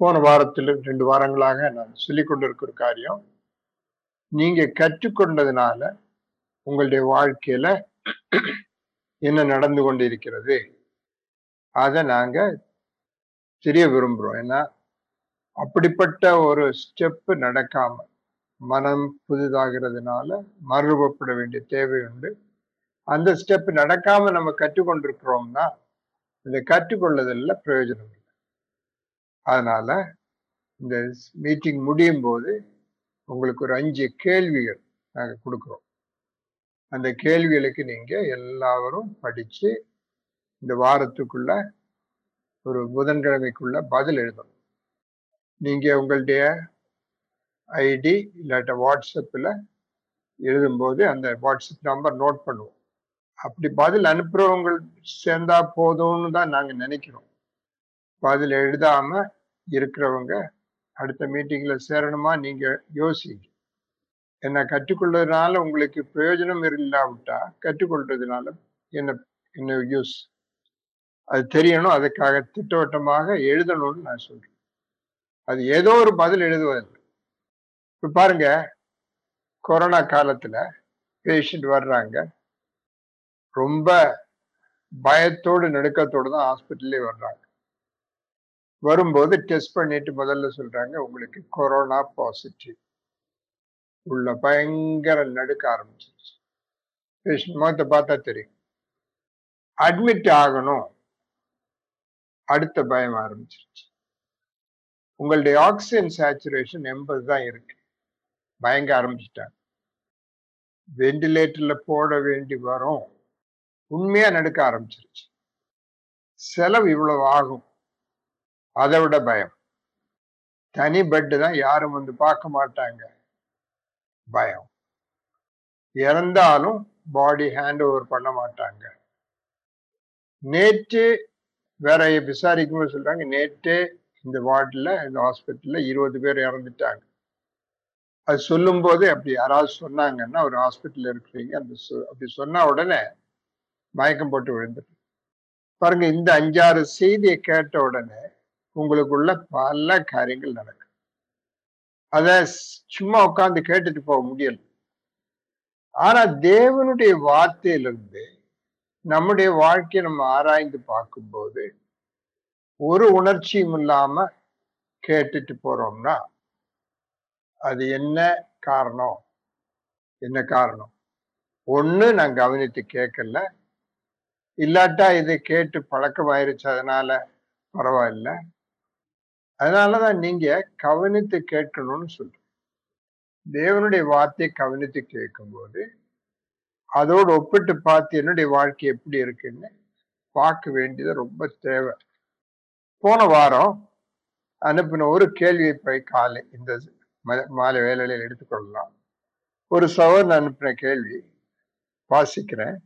போன வாரத்தில் ரெண்டு வாரங்களாக நான் சொல்லிக் கொண்டிருக்கிற காரியம் நீங்க கற்றுக்கொண்டதுனால உங்களுடைய வாழ்க்கையில என்ன நடந்து கொண்டிருக்கிறது அதை நாங்க தெரிய விரும்புகிறோம் ஏன்னா அப்படிப்பட்ட ஒரு ஸ்டெப் நடக்காம மனம் புதிதாகிறதுனால மறுபப்பட வேண்டிய தேவை உண்டு. அந்த ஸ்டெப் நடக்காம நம்ம கற்றுக்கொண்டிருக்கிறோம்னா இதை கற்றுக்கொள்ளதில் பிரயோஜனம் அதனால இந்த மீட்டிங் முடியும் போது உங்களுக்கு ஒரு அஞ்சு கேள்விகள் நாங்கள் கொடுக்குறோம். அந்த கேள்விகளுக்கு நீங்கள் எல்லாரும் படித்து இந்த வாரத்துக்குள்ள ஒரு புதன்கிழமைக்குள்ள பதில் எழுதணும். நீங்கள் உங்களுடைய ஐடி இல்லாட்ட வாட்ஸ்அப்பில் எழுதும்போது அந்த வாட்ஸ்அப் நம்பர் நோட் பண்ணுவோம். அப்படி பதில் அனுப்புகிறவங்க சேர்ந்தா போதும்னு தான் நாங்கள் நினைக்கிறோம். பதில் எழுதாமல் இருக்கிறவங்க அடுத்த மீட்டிங்கில் சேரணுமா? நீங்கள் யோசிங்க. என்ன கற்றுக்கொள்றதுனால உங்களுக்கு பிரயோஜனம் இல்லாவிட்டா கற்றுக்கொள்றதுனால என்ன என்ன யூஸ் அது தெரியணும். அதுக்காக திட்டவட்டமாக எழுதணும்னு நான் சொல்றேன். அது ஏதோ ஒரு பதில் எழுதுவதில்லை இப்போ பாருங்க கொரோனா காலத்தில் பேஷண்ட் வர்றாங்க. ரொம்ப பயத்தோடு நடுக்கத்தோடு தான் ஹாஸ்பிட்டல்லே வர்றாங்க. வரும்போது டெஸ்ட் பண்ணிட்டு முதல்ல சொல்றாங்க உங்களுக்கு கொரோனா பாசிட்டிவ் உள்ள பயங்கர நடுக்க ஆரம்பிச்சிருச்சு. பேஷண்ட் முகத்தை பார்த்தா தெரியும். அட்மிட் ஆகணும். அடுத்த பயம் ஆரம்பிச்சிருச்சு. உங்களுடைய ஆக்சிஜன் சேச்சுரேஷன் எண்பது தான் இருக்கு. பயங்க ஆரம்பிச்சிட்டாங்க. வெண்டிலேட்டர்ல போட வேண்டி வரும். உண்மையா நடுக்க ஆரம்பிச்சிருச்சு. செலவு இவ்வளவு ஆகும். அதை விட பயம். தனி பெட்டு தான் யாரும் வந்து பார்க்க மாட்டாங்க. பயம். இறந்தாலும் பாடி ஹேண்ட் ஓவர் பண்ண மாட்டாங்க. நேற்று வேற விசாரிக்கும் போது சொல்றாங்க நேற்று இந்த வார்டில் இந்த ஹாஸ்பிட்டலில் இருபது பேர் இறந்துட்டாங்க. அது சொல்லும் போது அப்படி யாராவது சொன்னாங்கன்னா ஒரு ஹாஸ்பிட்டல் இருக்கிறீங்க அந்த அப்படி சொன்ன உடனே மயக்கம் போட்டு விழுந்துட்டு பாருங்க இந்த அஞ்சாறு செய்தியை கேட்ட உடனே உங்களுக்குள்ள பல காரியங்கள் நடக்கும் அத சும்மா உட்காந்து கேட்டுட்டு போக முடியல. ஆனா தேவனுடைய வார்த்தையிலிருந்து நம்முடைய வாழ்க்கையை நம்ம ஆராய்ந்து பார்க்கும்போது ஒரு உணர்ச்சியும் இல்லாம கேட்டுட்டு போறோம்னா அது என்ன காரணம்? என்ன காரணம்? ஒண்ணு நான் கவனித்து கேட்கல. இல்லாட்டா இதை கேட்டு பழக்கமாயிருச்சு அதனால பரவாயில்ல. அதனாலதான் நீங்க கவனித்து கேட்கணும்னு சொல்றேன் தேவனுடைய வார்த்தையை கவனித்து கேட்கும்போது அதோடு ஒப்பிட்டு பார்த்து என்னுடைய வாழ்க்கை எப்படி இருக்குன்னு பார்க்க வேண்டியது ரொம்ப தேவை. போன வாரம் அனுப்பின ஒரு கேள்வியை போய் காலை இந்த மாலை வேலையில எடுத்துக்கொள்ளலாம். ஒரு சவன் அனுப்பின கேள்வி வாசிக்கிறேன்.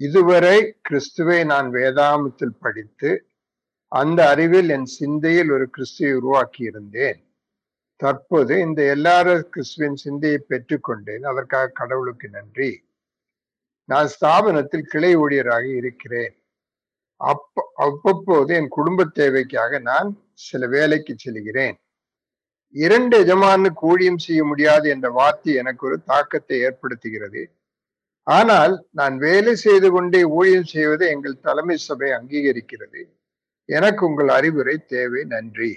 இதுவரை கிறிஸ்துவை நான் வேதாமத்தில் படித்து அந்த அறிவில் என் சிந்தையில் ஒரு கிறிஸ்துவை உருவாக்கி இருந்தேன் தற்போது இந்த எல்லாரும் கிறிஸ்துவின் சிந்தையை பெற்றுக்கொண்டேன். அதற்காக கடவுளுக்கு நன்றி. நான் ஸ்தாபனத்தில் கிளை ஊழியராக இருக்கிறேன். அப்ப அவ்வப்போது என் குடும்ப தேவைக்காக நான் சில வேலைக்கு செல்கிறேன். இரண்டு எஜமானுக்கு ஊழியம் செய்ய முடியாது என்ற வார்த்தை எனக்கு ஒரு தாக்கத்தை ஏற்படுத்துகிறது. ஆனால் நான் வேலை செய்து கொண்டே ஊழியம் செய்வதை எங்கள் தலைமை சபை அங்கீகரிக்கிறது. எனக்கு உங்கள் அறிவுரை தேவை நன்றி.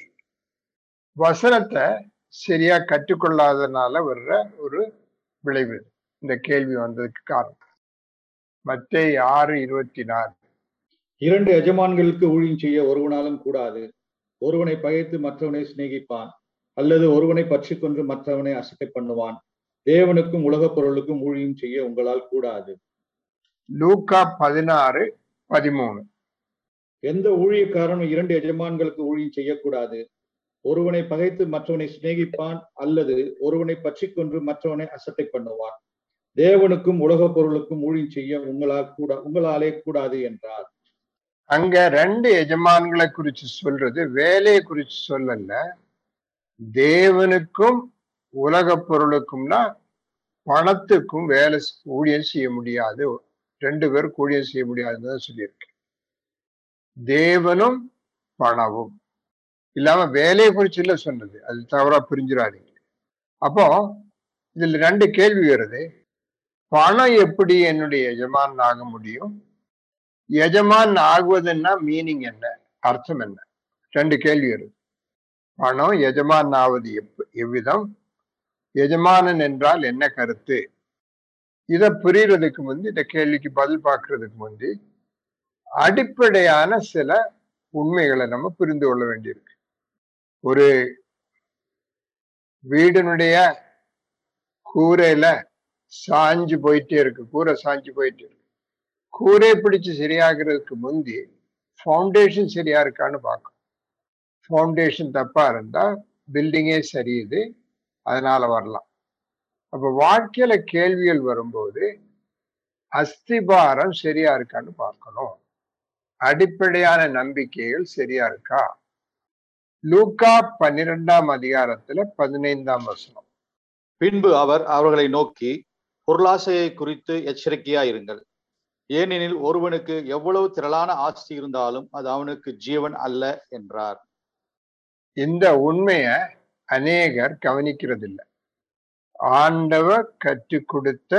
வசனத்தை சரியா கற்றுக்கொள்ளாதனால வர்ற ஒரு விளைவு. இந்த கேள்வி வந்ததுக்கு காரணம். மத்திய ஆறு இருபத்தி நாலு இரண்டு எஜமான்களுக்கு ஊழியம் செய்ய ஒருவனாலும் கூடாது. ஒருவனை பகைத்து மற்றவனை சிநேகிப்பான். அல்லது ஒருவனை பற்றி கொண்டு மற்றவனை அசட்டை பண்ணுவான். தேவனுக்கும் உலகப் பொருளுக்கும் ஊழியம் செய்ய உங்களால் கூடாது. லூக்கா பதினாறு பதிமூணு. எந்த ஊழியக்காரனும் இரண்டு எஜமான்களுக்கு ஊழியம் செய்யக்கூடாது. ஒருவனை பகைத்து மற்றவனை சிநேகிப்பான் அல்லது ஒருவனை பற்றி கொன்று மற்றவனை அசட்டை பண்ணுவான். தேவனுக்கும் உலகப் பொருளுக்கும் ஊழியம் செய்ய உங்களால் கூட உங்களாலே கூடாது என்றார். அங்க ரெண்டு எஜமான்களை குறிச்சு சொல்றது வேலையை குறிச்சு சொல்லல தேவனுக்கும் உலக பொருளுக்கும்னா பணத்துக்கும் வேலை ஊழியம் செய்ய முடியாது. ரெண்டு பேரும் ஊழியம் செய்ய முடியாதுன்னு சொல்லியிருக்கு. தேவனும் பணமும். இல்லாம வேலையை குறிச்சு இல்ல சொன்னது. அது தவறா புரிஞ்சிடாதீங்க அப்போ இதுல ரெண்டு கேள்வி வருது. பணம் எப்படி என்னுடைய எஜமான் ஆக முடியும்? எஜமான் ஆகுவதுன்னா மீனிங் என்ன? அர்த்தம் என்ன? ரெண்டு கேள்வி வருது. பணம் எஜமான் ஆவது எப் எவ்விதம்? எஜமானன் என்றால் என்ன கருத்து? இதை புரியறதுக்கு முந்தி இந்த கேள்விக்கு பதில் பார்க்கறதுக்கு முந்தி அடிப்படையான சில உண்மைகளை நம்ம புரிந்து கொள்ள வேண்டியிருக்கு. ஒரு வீடினுடைய கூரையில சாஞ்சு போயிட்டே இருக்கு. கூரை சாஞ்சு போயிட்டே இருக்கு. கூரை பிடிச்சு சரியாகிறதுக்கு முந்தி ஃபவுண்டேஷன் சரியா இருக்கான்னு பார்க்கணும். ஃபவுண்டேஷன் தப்பா இருந்தா பில்டிங்கே சரியுது அதனால வரலாம். அப்ப வாழ்க்கையில கேள்விகள் வரும்போது அஸ்திபாரம் சரியா இருக்கான்னு பார்க்கணும். அடிப்படையான நம்பிக்கைகள் சரியா இருக்கா? லூக்கா பன்னிரெண்டாம் அதிகாரத்துல பதினைந்தாம் வசனம். பின்பு அவர் அவர்களை நோக்கி பொருளாசையை குறித்து எச்சரிக்கையா இருங்கள். ஏனெனில் ஒருவனுக்கு எவ்வளவு திரளான ஆஸ்தி இருந்தாலும் அது அவனுக்கு ஜீவன் அல்ல என்றார். இந்த உண்மைய அநேகர் கவனிக்கிறதில்லை. ஆண்டவர் கற்றுக் கொடுத்த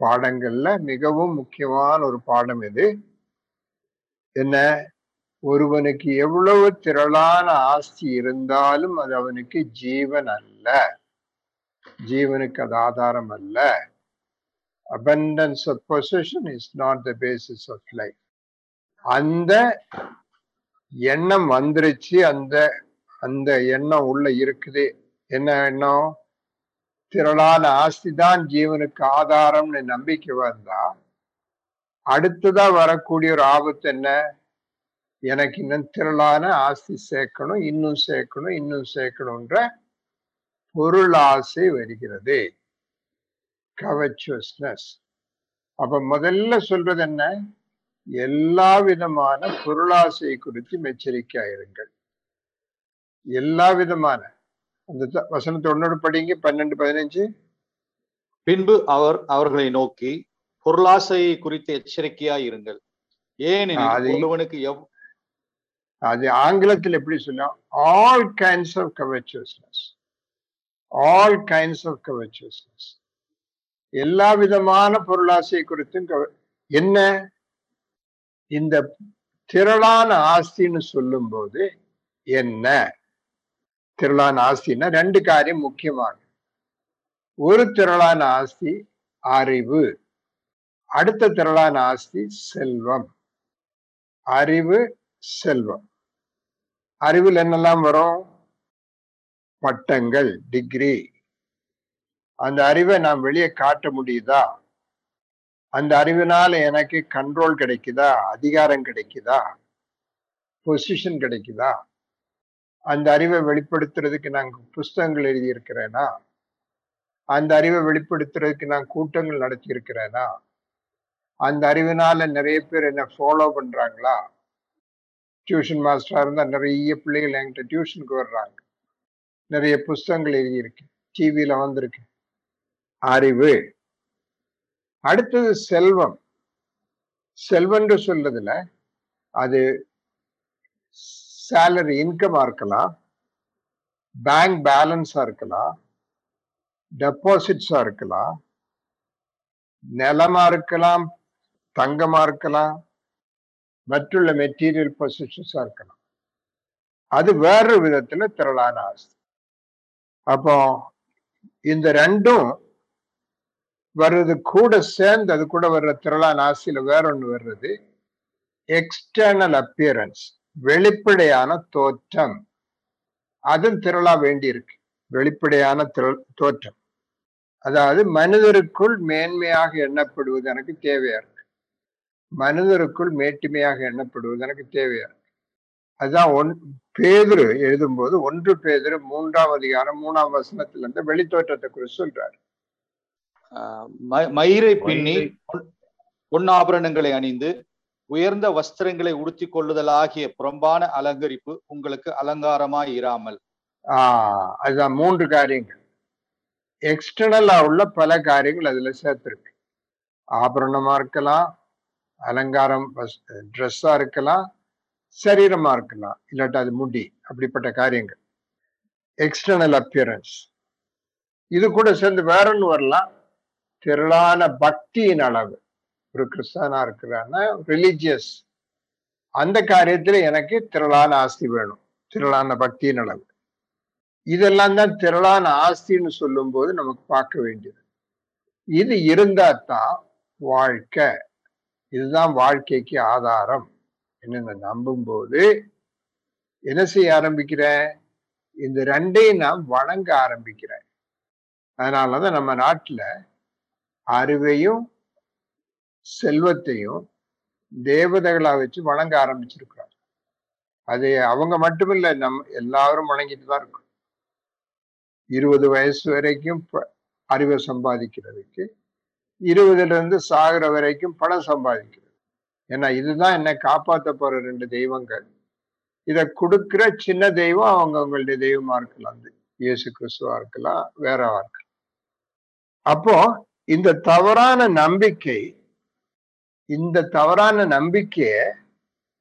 பாடங்கள்ல மிகவும் முக்கியமான ஒரு பாடம் இது என்ன? ஒருவனுக்கு எவ்வளவு திரளான ஆஸ்தி இருந்தாலும் அது அவனுக்கு ஜீவன் அல்ல. ஜீவனுக்கு அது ஆதாரம் அல்ல. Abundance of possession is not the basis of life அந்த எண்ணம் வந்துருச்சு. அந்த அந்த எண்ணம் உள்ள இருக்குது. என்ன எண்ணம்? திரளான ஆஸ்தி தான் ஜீவனுக்கு ஆதாரம்னு நம்பிக்கை வந்தா அடுத்ததா வரக்கூடிய ஒரு ஆபத்து என்ன? எனக்கு இன்னும் திரளான ஆஸ்தி சேர்க்கணும் இன்னும் சேர்க்கணும் இன்னும் சேர்க்கணும்ன்ற பொருள் ஆசை வருகிறது. கவச்சுவஸ்னஸ் அப்ப முதல்ல சொல்றது என்ன? எல்லா விதமான பொருளாசை குறித்து எச்சரிக்கையாயிருங்கள் எல்லா விதமான. அந்த வசனத்தை ஒன்னோடு படிங்க பன்னெண்டு பதினஞ்சு. பின்பு அவர் அவர்களை நோக்கி பொருளாசையை குறித்து எச்சரிக்கையா இருங்கள். ஏனெனில் அது- ஒருவனுக்கு எவ் அது ஆங்கிலத்தில் எப்படி சொல்லலாம் all kinds of covetousness all kinds of covetousness எல்லா விதமான பொருளாசை குறித்தும் என்ன? இந்த திரளான ஆஸ்தின்னு சொல்லும்போது என்ன? திரளான ஆஸ்தின்னா ரெண்டு காரியம் முக்கியமானது. ஒரு திரளான ஆஸ்தி அறிவு. அடுத்த திரளான ஆஸ்தி செல்வம். அறிவு செல்வம். அறிவில் என்னெல்லாம் வரும்? பட்டங்கள் டிகிரி அந்த அறிவை நான் வெளியே காட்ட முடியுதா? அந்த அறிவினால எனக்கு கண்ட்ரோல் கிடைக்குதா? அதிகாரம் கிடைக்குதா? பொசிஷன் கிடைக்குதா? அந்த அறிவை வெளிப்படுத்துறதுக்கு நான் புஸ்தகங்கள் எழுதியிருக்கிறேனா? அந்த அறிவை வெளிப்படுத்துறதுக்கு நான் கூட்டங்கள் நடத்தியிருக்கிறேனா? அந்த அறிவினால நிறைய பேர் என்ன ஃபாலோ பண்றாங்களா? டியூஷன் மாஸ்டரா இருந்தா நிறைய பிள்ளைகள் என்கிட்ட டியூஷனுக்கு வர்றாங்க. நிறைய புஸ்தகங்கள் எழுதியிருக்கு. டிவியில வந்திருக்கு. அறிவு. அடுத்தது செல்வம். செல்வன்று சொல்றதுல அது சேலரி இன்கமா இருக்கலாம். பேங்க் பேலன்ஸா இருக்கலாம். டெபாசிட்ஸா இருக்கலாம். நிலமா இருக்கலாம். தங்கமா இருக்கலாம். மற்றுள்ள மெட்டீரியல் பொசிஷன்ஸா இருக்கலாம். அது வேறொரு விதத்துல திரளான ஆஸ்தி. அப்போ இந்த ரெண்டும் வர்றது கூட சேர்ந்து அது கூட வர்ற திரளான ஆஸ்தியில வேற ஒன்று வர்றது எக்ஸ்டர்னல் அப்பியரன்ஸ் வெளிப்படையான தோற்றம். அதுவும் திரளா வேண்டியிருக்கு. வெளிப்படையான திரள் தோற்றம். அதாவது மனிதருக்குள் மேன்மையாக எண்ணப்படுவது எனக்கு தேவையா இருக்கு. மனிதருக்குள் மேட்டுமையாக எண்ணப்படுவது எனக்கு தேவையா? அதுதான் ஒன் பேதுரு எழுதும்போது ஒன்று பேதுரு மூன்றாம் அதிகாரம் மூணாம் வசனத்துல இருந்து வெளித்தோற்றத்தை குறித்து சொல்றாரு. ஆஹ், ம- மயிரை பின்னி பொன்- பொன்னாபரணங்களை அணிந்து உயர்ந்த வஸ்திரங்களை உடுத்திக் கொள்ளுதல் ஆகிய புறம்பான அலங்கரிப்பு உங்களுக்கு அலங்காரமாய் இராமல். ஆஹ் அதுதான் மூன்று காரியங்கள். எக்ஸ்டர்னலா உள்ள பல காரியங்கள் அதுல சேர்த்திருக்கு. ஆபரணமா இருக்கலாம் அலங்காரம் ட்ரெஸ்ஸா இருக்கலாம் சரீரமா இருக்கலாம் இல்லாட்டா அது முடி அப்படிப்பட்ட காரியங்கள். எக்ஸ்டர்னல் அப்பியரன்ஸ் இது கூட சேர்ந்து வேற ஒன்று வரலாம் திரளான பக்தியின் அளவு. ஒரு கிறிஸ்தவனா இருக்கிறான்னா ரிலீஜியஸ் அந்த காரியத்துல எனக்கு திரளான ஆஸ்தி வேணும் திரளான பக்தியின் அளவு. இதெல்லாம் தான் திரளான ஆஸ்தின்னு சொல்லும்போது நமக்கு பார்க்க வேண்டியது. இது இருந்தா தான் வாழ்க்கை. இதுதான் வாழ்க்கைக்கு ஆதாரம் என்ன நம்பும்போது என்ன செய்ய ஆரம்பிக்கிறேன்? இந்த ரெண்டையும் நான் வணங்க ஆரம்பிக்கிறேன். அதனாலதான் நம்ம நாட்டுல அறிவையும் செல்வத்தையும் தேவதைகளா வச்சு வணங்க ஆரம்பிச்சிருக்கிறார். அது அவங்க மட்டுமில்ல நம் எல்லாரும் வணங்கிட்டு தான் இருக்கும். இருபது வயசு வரைக்கும் ப- அறிவை சம்பாதிக்கிறதுக்கு இருபதுல இருந்து சாகிற வரைக்கும் பணம் சம்பாதிக்கிறது. ஏன்னா இதுதான் என்னை காப்பாத்த போற ரெண்டு தெய்வங்கள். இத கொடுக்குற சின்ன தெய்வம் அவங்க அவங்களுடைய தெய்வமா இருக்கலாம். அது இயேசு கிறிஸ்துவா இருக்கலாம் வேறவா இருக்கலாம். அப்போ இந்த தவறான நம்பிக்கை இந்த தவறான நம்பிக்கைய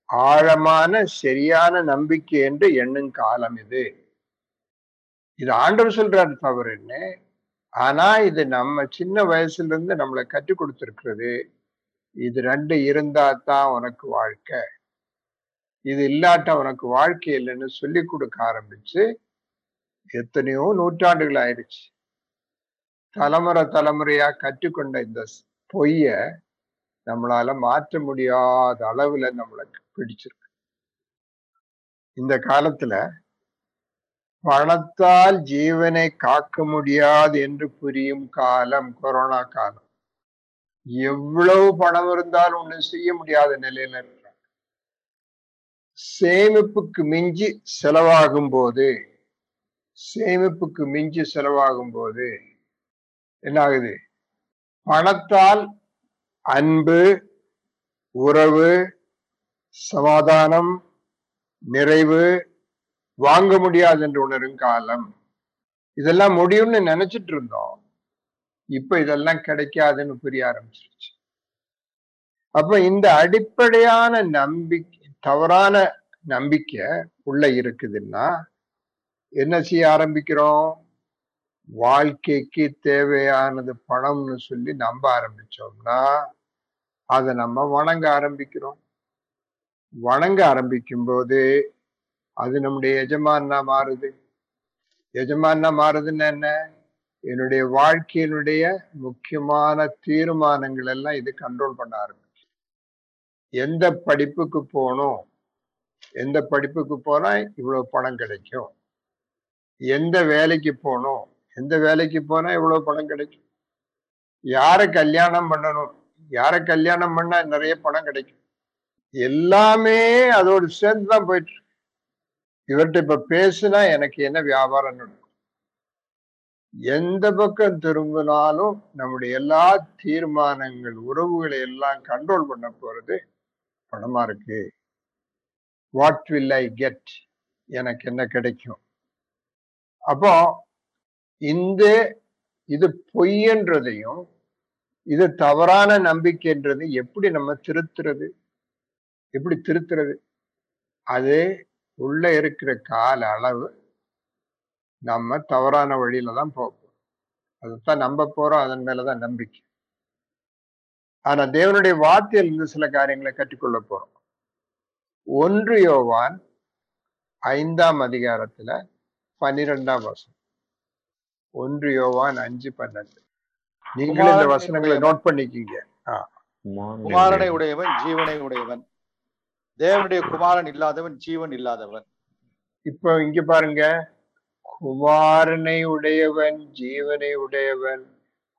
ஆழமான சரியான நம்பிக்கை என்று எண்ணும் காலம் இது. இது ஆண்டவர் சொல்றாரு தவறு என்ன? ஆனா இது நம்ம சின்ன வயசுல இருந்து நம்மளை கற்றுக் கொடுத்திருக்கிறது. இது ரெண்டு இருந்தா தான் உனக்கு வாழ்க்கை. இது இல்லாட்டா உனக்கு வாழ்க்கை இல்லைன்னு சொல்லி கொடுக்க ஆரம்பிச்சு எத்தனையோ நூற்றாண்டுகள் ஆயிடுச்சு. தலைமுறை தலைமுறையா கற்றுக்கொண்ட இந்த பொய்ய நம்மளால மாற்ற முடியாத அளவுல நம்மளுக்கு பிடிச்சிருக்கு. இந்த காலத்துல பணத்தால் ஜீவனை காக்க முடியாது என்று புரியும் காலம் கொரோனா காலம். எவ்வளவு பணம் இருந்தாலும் ஒண்ணும் செய்ய முடியாத நிலையில இருக்கிறாங்க. சேமிப்புக்கு மிஞ்சி செலவாகும் போது சேமிப்புக்கு மிஞ்சி செலவாகும் போது என்ன ஆகுது பணத்தால் அன்பு உறவு சமாதானம் நிறைவு வாங்க முடியாது என்று உணரும் காலம். இதெல்லாம் முடியும்னு நினைச்சிட்டு இருந்தோம். இப்ப இதெல்லாம் கிடைக்காதுன்னு புரிய ஆரம்பிச்சிருச்சு. அப்ப இந்த அடிப்படையான நம்பிக்கை தவறான நம்பிக்கை உள்ள இருக்குதுன்னா என்ன செய்ய ஆரம்பிக்கிறோம்? வாழ்க்கைக்கு தேவையானது பணம்னு சொல்லி நம்ப ஆரம்பிச்சோம்னா அதை நம்ம வணங்க ஆரம்பிக்கிறோம். வணங்க ஆரம்பிக்கும் போது அது நம்முடைய எஜமானா மாறுது. எஜமானா மாறுதுன்னு என்ன? என்னுடைய வாழ்க்கையினுடைய முக்கியமான தீர்மானங்கள் எல்லாம் இது கண்ட்ரோல் பண்ண ஆரம்பிச்சு. எந்த படிப்புக்கு போகணும்? எந்த படிப்புக்கு போனா இவ்வளவு பணம் கிடைக்கும்? எந்த வேலைக்கு போகணும்? எந்த வேலைக்கு போனா இவ்வளவு பணம் கிடைக்கும்? யாரை கல்யாணம் பண்ணணும்? யாரை கல்யாணம் பண்ணா நிறைய பணம் கிடைக்கும்? எல்லாமே அதோடு சேர்ந்து தான் போயிட்டு இருக்கு. இவர்கிட்ட இப்ப பேசுனா எனக்கு என்ன வியாபாரம் நடக்கும்? எந்த பக்கம் திரும்பினாலும் நம்முடைய எல்லா தீர்மானங்கள் உறவுகளை எல்லாம் கண்ட்ரோல் பண்ண போறது பணமா இருக்கு. வாட் வில் ஐ கெட் எனக்கு என்ன கிடைக்கும்? அப்போ இந்த இது பொய்யன்றதையும் இது தவறான நம்பிக்கைன்றது எப்படி நம்ம திருத்துறது? எப்படி திருத்துறது? அது உள்ள இருக்கிற கால அளவு நம்ம தவறான வழியில தான் போக போறோம். அதைத்தான் நம்ப போறோம். அதன் மேலதான் நம்பிக்கை. ஆனா தேவனுடைய வார்த்தையில் இருந்து சில காரியங்களை கற்றுக்கொள்ள போறோம். ஒன்று யோவான் ஐந்தாம் அதிகாரத்துல பன்னிரெண்டாம் வசனம். ஒன்று யோவான் அஞ்சு பன்னெண்டு. நீங்களே இந்த வசனங்களை நோட் பண்ணிக்கிங்க. குமாரனை உடையவன் ஜீவனை உடையவன். தேவனுடைய குமாரன் இல்லாதவன் ஜீவன் இல்லாதவன். இப்போ இங்க பாருங்க. குமாரனை உடையவன் ஜீவனை உடையவன்.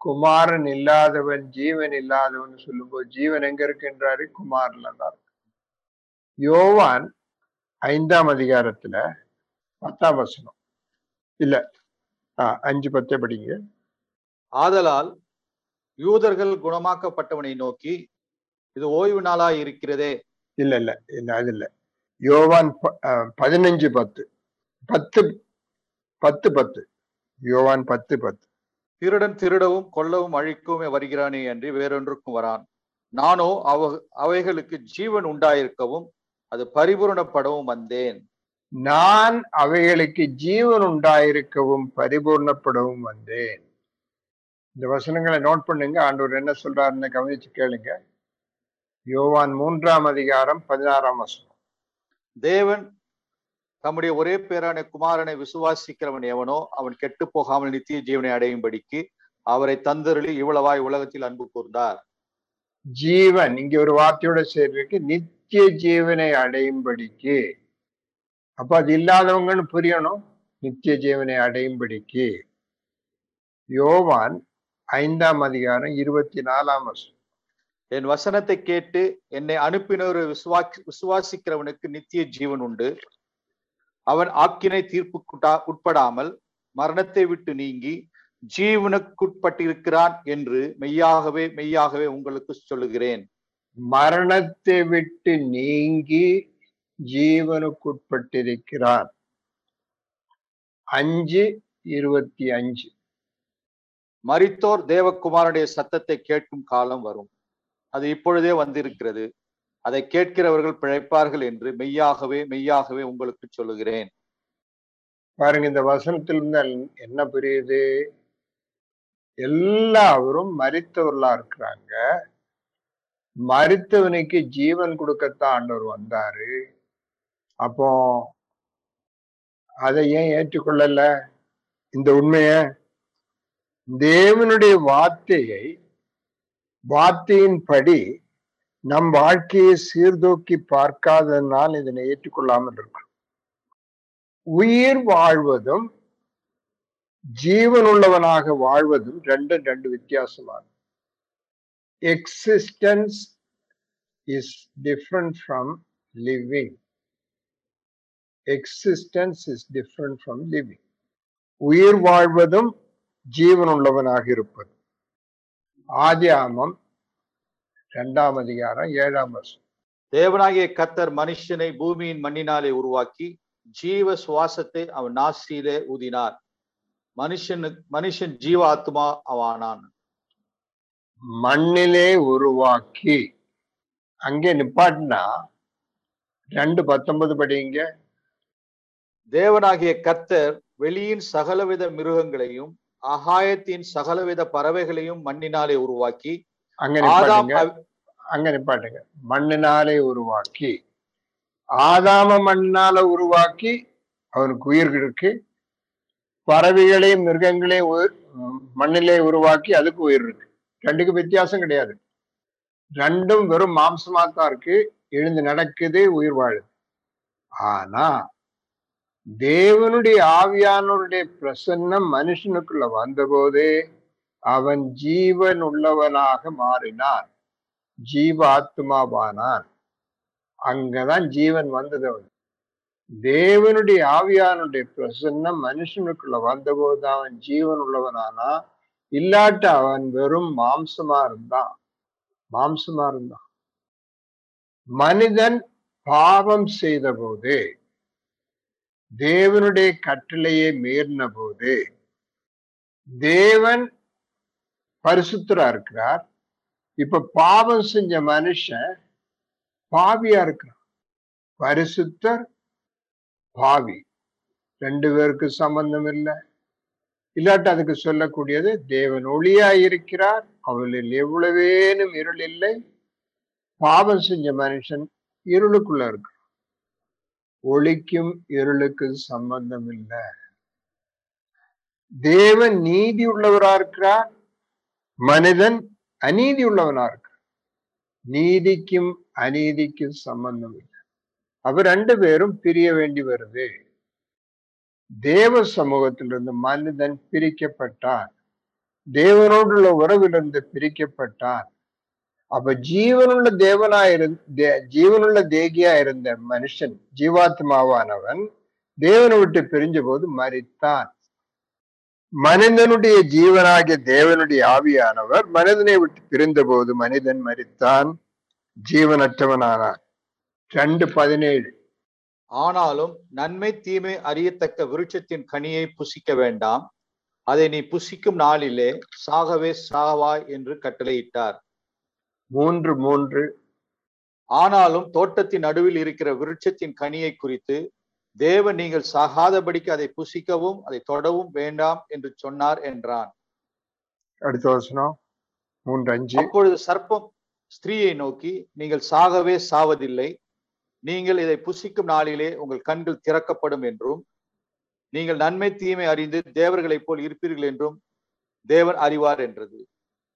குமாரன் இல்லாதவன் ஜீவன் இல்லாதவன் சொல்லும்போது ஜீவன் எங்க இருக்கின்றாரு குமாரன்ல தான் இருக்கு. யோவான் ஐந்தாம் அதிகாரத்துல பத்தாம் வசனம். இல்ல ஆ, அஞ்சு பத்தே படிங்க. ஆதலால் யூதர்கள் குணமாக்கப்பட்டவனை நோக்கி இது ஓய்வு நாளாய் இருக்கிறதே இல்ல இல்ல. இல்ல அது இல்ல. யோவான் பதினஞ்சு பத்து. பத்து பத்து பத்து. யோவான் பத்து பத்து. திருடன் திருடவும் கொல்லவும் அழிக்கவுமே வருகிறானே அன்றி வேறொன்றுக்கும் வரான். நானோ அவ அவைகளுக்கு ஜீவன் உண்டாயிருக்கவும் அது பரிபூரணப்படவும் வந்தேன். நான் அவைகளுக்கு ஜீவன் உண்டாயிருக்கவும் பரிபூர்ணப்படவும் வந்தேன். இந்த வசனங்களை நோட் பண்ணுங்க. ஆண்டவர் என்ன சொல்றாருன்னு கவனிச்சு கேளுங்க. யோவான் மூன்றாம் அதிகாரம் பதினாறாம் வசனம். தேவன் தம்முடைய ஒரே பேரான குமாரனை விசுவாசிக்கிறவன் எவனோ அவன் கெட்டு போகாமல் நித்திய ஜீவனை அடையும்படிக்கு அவரை தந்தருளி இவ்வளவாய் உலகத்தில் அன்பு கூர்ந்தார். ஜீவன் இங்க ஒரு வார்த்தையோட சேர்ந்திருக்கு நித்திய ஜீவனை அடையும்படிக்கு. அப்ப அது இல்லாதவங்கன்னு புரியணும் நித்திய ஜீவனை அடையும்படிக்கு. யோவான் ஐந்தாம் அதிகாரம் இருபத்தி நாலாம் வருஷம் என் வசனத்தை கேட்டு என்னை அனுப்பினோர் விசுவா விசுவாசிக்கிறவனுக்கு நித்திய ஜீவன் உண்டு. அவன் ஆக்கினை தீர்ப்புக்குட்டா உட்படாமல் மரணத்தை விட்டு நீங்கி ஜீவனுக்குட்பட்டிருக்கிறான் என்று மெய்யாகவே மெய்யாகவே உங்களுக்கு சொல்லுகிறேன். மரணத்தை விட்டு நீங்கி ஜீவனுக்குட்பட்டிருக்கிறான் அஞ்சு இருபத்தி அஞ்சு. மரித்தோர் தேவகுமாரனுடைய சத்தத்தை கேட்கும் காலம் வரும். அது இப்பொழுதே வந்திருக்கிறது. அதை கேட்கிறவர்கள் பிழைப்பார்கள் என்று மெய்யாகவே மெய்யாகவே உங்களுக்கு சொல்லுகிறேன். பாருங்க இந்த வசனத்திலிருந்து என்ன புரியுது? எல்லாரும் மறித்தவர்களா இருக்கிறாங்க. மறித்தவனுக்கு ஜீவன் கொடுக்கத்தான் ஆண்டவர் வந்தாரு. அப்போ அதை ஏன் ஏற்றுக்கொள்ளல? இந்த உண்மைய? தேவனுடைய வார்த்தையை வார்த்தையின்படி நம் வாழ்க்கையை சீர்தூக்கி பார்க்காததனால் இதனை ஏற்றுக்கொள்ளாமல் இருக்கும் உயிர் வாழ்வதும் ஜீவன் உள்ளவனாக வாழ்வதும் ரெண்டு ரெண்டு வித்தியாசமானது. Existence is different from living existence is different from living உயிர் வாழ்வதும் ஜீவனுள்ளவனாக இருப்பது. ஆதி ஆமம் இரண்டாம் அதிகாரம் ஏழாம் வருஷம் தேவனாகிய கத்தர் மனுஷனை பூமியின் மண்ணினாலே உருவாக்கி ஜீவ சுவாசத்தை அவன் நாசியிலே ஊதினார். மனுஷனு மனுஷன் ஜீவ ஆத்மா அவானான் மண்ணிலே உருவாக்கி. அங்கே நிப்பாட்டினா ரெண்டு பத்தொன்பது படிங்க தேவனாகிய கர்த்தர் வெளியின் சகலவித மிருகங்களையும் அகாயத்தின் சகலவித பறவைகளையும் மண்ணினாலே உருவாக்கி அங்க அங்க நிப்பாட்டுங்க. மண்ணினாலே உருவாக்கி ஆதாம மண்ணால உருவாக்கி அவனுக்கு உயிர் இருக்கு. பறவைகளையும் மிருகங்களையும் உயிர் மண்ணிலே உருவாக்கி அதுக்கு உயிர் இருக்கு. ரெண்டுக்கு வித்தியாசம் கிடையாது. ரெண்டும் வெறும் மாம்சமா தான் இருக்கு. எழுந்து நடக்குது உயிர் வாழுது. ஆனா தேவனுடைய ஆவியானவருடைய பிரசன்னம் மனுஷனுக்குள்ள வந்தபோது அவன் ஜீவன் உள்ளவனாக மாறினான். ஜீவாத்மாவானான். அங்கதான் ஜீவன் வந்தது அவன். தேவனுடைய ஆவியானுடைய பிரசன்னம் மனுஷனுக்குள்ள வந்தபோது அவன் ஜீவன் உள்ளவனானா? இல்லாட்ட அவன் வெறும் மாம்சமா இருந்தான். மாம்சமா இருந்தான். மனிதன் பாவம் செய்த போது தேவனுடைய கட்டளையை மீறின போது தேவன் பரிசுத்தரா இருக்கிறார். இப்ப பாவம் செஞ்ச மனுஷன் பாவியா இருக்கிறான். பரிசுத்தர் பாவி. ரெண்டு பேருக்கு சம்பந்தம் இல்லை. இல்லாட்டி அதுக்கு சொல்லக்கூடியது தேவன் ஒளியா இருக்கிறார். அவளில் எவ்வளவேனும் இருள் இல்லை. பாவம் செஞ்ச மனுஷன் இருளுக்குள்ள இருக்கிறான். ஒளிக்கும் இருளுக்கு சம்பந்தம் இல்லை தேவன் நீதி உள்ளவரா இருக்கிறார் மனிதன் அநீதி உள்ளவனா இருக்கிறார் நீதிக்கும் அநீதிக்கும் சம்பந்தம் இல்லை அவர் ரெண்டு பேரும் பிரிய வேண்டி வருது. தேவ சமூகத்திலிருந்து மனிதன் பிரிக்கப்பட்டான். தேவனோடுள்ள உறவிலிருந்து பிரிக்கப்பட்டான். அப்ப ஜீவனுள்ள தேவனா இருந்த ஜீவனுள்ள தேகியா இருந்த மனுஷன் ஜீவாத்மாவானவன் தேவனை விட்டு பிரிஞ்ச போது மறித்தான் மனிதனுடைய ஜீவனாகிய தேவனுடைய ஆவியானவர் மனிதனை விட்டு பிரிந்த போது மனிதன் மறித்தான் ஜீவனற்றவனானான். ரெண்டு பதினேழு. ஆனாலும் நன்மை தீமை அறியத்தக்க விருட்சத்தின் கனியை புசிக்க வேண்டாம். அதை நீ புசிக்கும் நாளிலே சாகவே சாவாய் என்று கட்டளையிட்டார். மூன்று மூன்று. ஆனாலும் தோட்டத்தின் நடுவில் இருக்கிற விருட்சத்தின் கனியை குறித்து தேவன் நீங்கள் சாகாதபடிக்கு அதை புசிக்கவும் அதை தொடவும் வேண்டாம் என்று சொன்னார் என்றான். அடுத்த வசனம் மூன்று அஞ்சு. அப்பொழுது சர்ப்பம் ஸ்திரீயை நோக்கி நீங்கள் சாகவே சாவதில்லை. நீங்கள் இதை புசிக்கும் நாளிலே உங்கள் கண்கள் திறக்கப்படும் என்றும் நீங்கள் நன்மை தீமை அறிந்து தேவர்களைப் போல் இருப்பீர்கள் என்றும் தேவன் அறிவார் என்றது.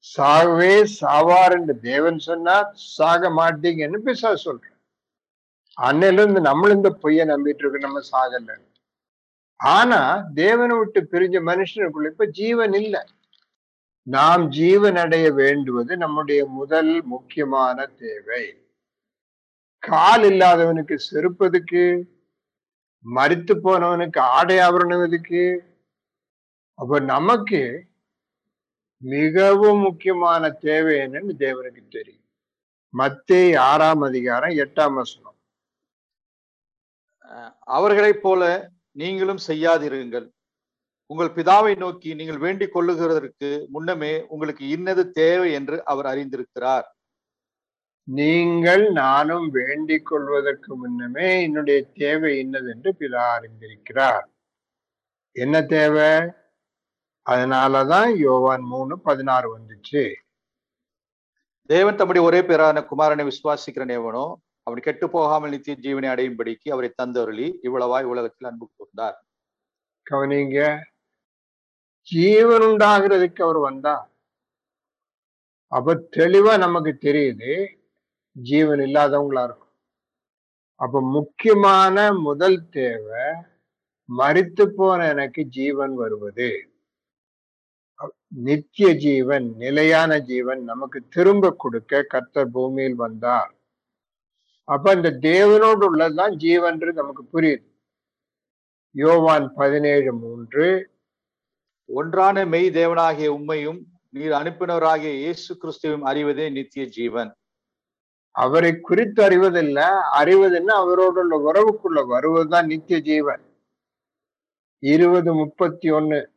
சாகவே சாவார் என்று தேவன் சொன்னார் சாக மாட்டீங்கன்னு பிசா சொல்ற அன்னையில இருந்து நம்மளும் இந்த பொய்ய நம்பிட்டு இருக்கோம் நம்ம சாகல. ஆனா தேவனை விட்டு பிரிஞ்ச மனுஷனுக்குள்ள இப்ப ஜீவன் இல்லை. நாம் ஜீவன் அடைய வேண்டுவது நம்முடைய முதல் முக்கியமான தேவை. கால் இல்லாதவனுக்கு செருப்பதுக்கு மறித்து போனவனுக்கு ஆடை ஆபரணதுக்கு அப்ப நமக்கு மிகவும் முக்கியமான தேவை என்னன்னு தேவனுக்கு தெரியும். மத்தேய் ஆறாம் அதிகாரம் எட்டாம் வசனம். அவர்களைப் போல நீங்களும் செய்யாதிருங்கள். உங்கள் பிதாவை நோக்கி நீங்கள் வேண்டிக் கொள்ளுகிறதற்கு முன்னமே உங்களுக்கு இன்னது தேவை என்று அவர் அறிந்திருக்கிறார். நீங்கள் நானும் வேண்டிக் கொள்வதற்கு முன்னமே என்னுடைய தேவை என்னது என்று பிதா அறிந்திருக்கிறார். என்ன தேவை? அதனாலதான் யோவான் மூணு பதினாறு வந்துச்சு. தேவன் தம்முடைய ஒரே பேரான குமாரனை விசுவாசிக்கிறன் எவனோ அவன் கெட்டு போகாமல் நித்திய ஜீவனை அடையும்படிக்கு அவரை தந்தருளி இவ்வளவாய் உலகத்தில் அன்பு கூர்ந்தார். கவனிங்க ஜீவன் உண்டாகிறதுக்கு அவர் வந்தா அப்ப தெளிவா நமக்கு தெரியுது ஜீவன் இல்லாதவங்களா இருக்கும். அப்ப முக்கியமான முதல் தேவை மரித்து போன எனக்கு ஜீவன் வருவது. நித்திய ஜீவன் நிலையான ஜீவன் நமக்கு திரும்ப கொடுக்க கர்த்தர் பூமியில் வந்தார். அப்ப இந்த தேவனோடு உள்ளதுதான் ஜீவன்றது நமக்கு புரியுது. யோவான் பதினேழு மூன்று. ஒன்றான மெய் தேவனாகிய உண்மையும் நீர் அனுப்பினவராகிய இயேசு கிறிஸ்துவும் அறிவதே நித்திய ஜீவன். அவரை குறித்து அறிவதில்ல அறிவதுன்னா அவரோடு உள்ள உறவுக்குள்ள வருவதுதான் நித்திய ஜீவன். இருபது முப்பத்தி ஒன்னு.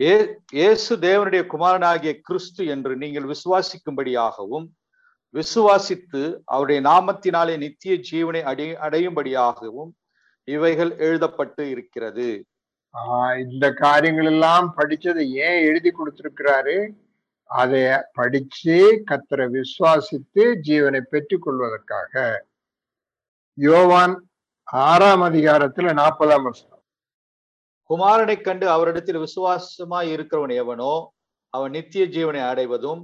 இயேசு தேவனுடைய குமாரனாகிய கிறிஸ்து என்று நீங்கள் விசுவாசிக்கும்படியாகவும் விசுவாசித்து அவருடைய நாமத்தினாலே நித்திய ஜீவனை அடை அடையும்படியாகவும் இவைகள் எழுதப்பட்டு இருக்கிறது. ஆஹ் இந்த காரியங்கள் எல்லாம் படிச்சதை ஏன் எழுதி கொடுத்திருக்கிறாரு? அதை படிச்சு கத்தரை விசுவாசித்து ஜீவனை பெற்றுக் கொள்வதற்காக யோவான் ஆறாம் அதிகாரத்துல நாற்பதாம் வருஷம் குமாரனை கண்டு அவரிடத்தில் விசுவாசமாய் இருக்கிறவன் எவனோ அவன் நித்திய ஜீவனை அடைவதும்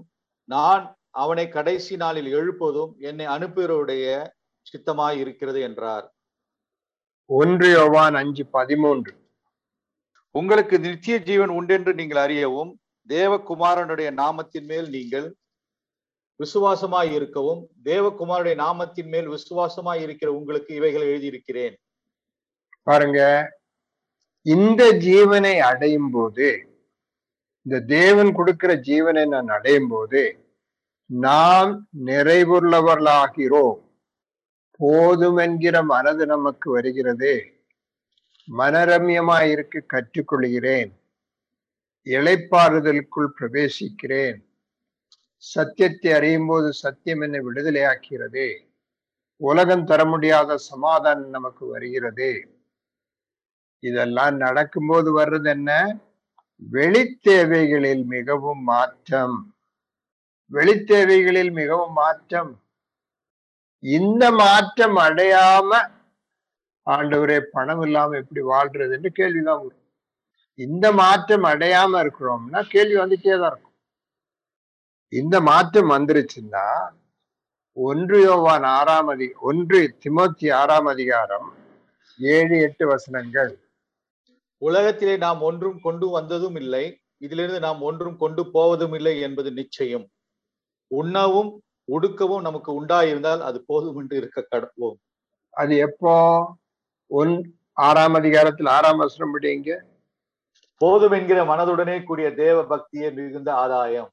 நான் அவனை கடைசி நாளில் எழுப்பதும் என்னை அனுப்புகிறவருடைய சித்தமாய் இருக்கிறது என்றார். ஒன்று யோவான் அஞ்சு பதிமூன்று. உங்களுக்கு நித்திய ஜீவன் உண்டென்று நீங்கள் அறியவும் தேவகுமாரனுடைய நாமத்தின் மேல் நீங்கள் விசுவாசமாய் இருக்கவும் தேவகுமாரனுடைய நாமத்தின் மேல் விசுவாசமாய் இருக்கிற உங்களுக்கு இவைகளை எழுதியிருக்கிறேன். பாருங்க இந்த ஜீவனை அடையும் போது இந்த தேவன் கொடுக்கிற ஜீவனை நான் அடையும் போது நாம் நிறைவுள்ளவர்களாகிறோம். போதும் என்கிற மனது நமக்கு வருகிறது. மனரம்யமாய் இருக்க கற்றுக்கொள்கிறேன். இழைப்பாறுதலுக்குள் பிரவேசிக்கிறேன். சத்தியத்தை அறியும் போது சத்தியம் என்னை விடுதலையாக்கிறது உலகம் தர முடியாத சமாதானம் நமக்கு வருகிறது. இதெல்லாம் நடக்கும்போது வர்றது என்ன? வெளித்தேவைகளில் மிகவும் மாற்றம். வெளித்தேவைகளில் மிகவும் மாற்றம். இந்த மாற்றம் அடையாம ஆண்டவரே பணம் இல்லாம எப்படி வாழ்றதுன்னு கேள்விதான் வரும். இந்த மாற்றம் அடையாம இருக்கிறோம்னா கேள்வி வந்துட்டே தான் இருக்கும். இந்த மாற்றம் வந்துருச்சுன்னா ஒன்று யோவான் ஆறாம் அதி ஒன்று திமோத்தி ஆறாம் அதிகாரம் ஏழு எட்டு வசனங்கள். உலகத்திலே நாம் ஒன்றும் கொண்டு வந்ததும் இல்லை. இதிலிருந்து நாம் ஒன்றும் கொண்டு போவதும் இல்லை என்பது நிச்சயம். உண்ணவும் உடுக்கவும் நமக்கு உண்டாயிருந்தால் அது போதும் என்று இருக்க கடப்போம் அது எப்போ? ஒன் ஆறாம் அதிகாரத்தில் ஆறாம் வசனம் படிங்க போதும் என்கிற மனதுடனே கூடிய தேவ பக்தியே மிகுந்த ஆதாயம்.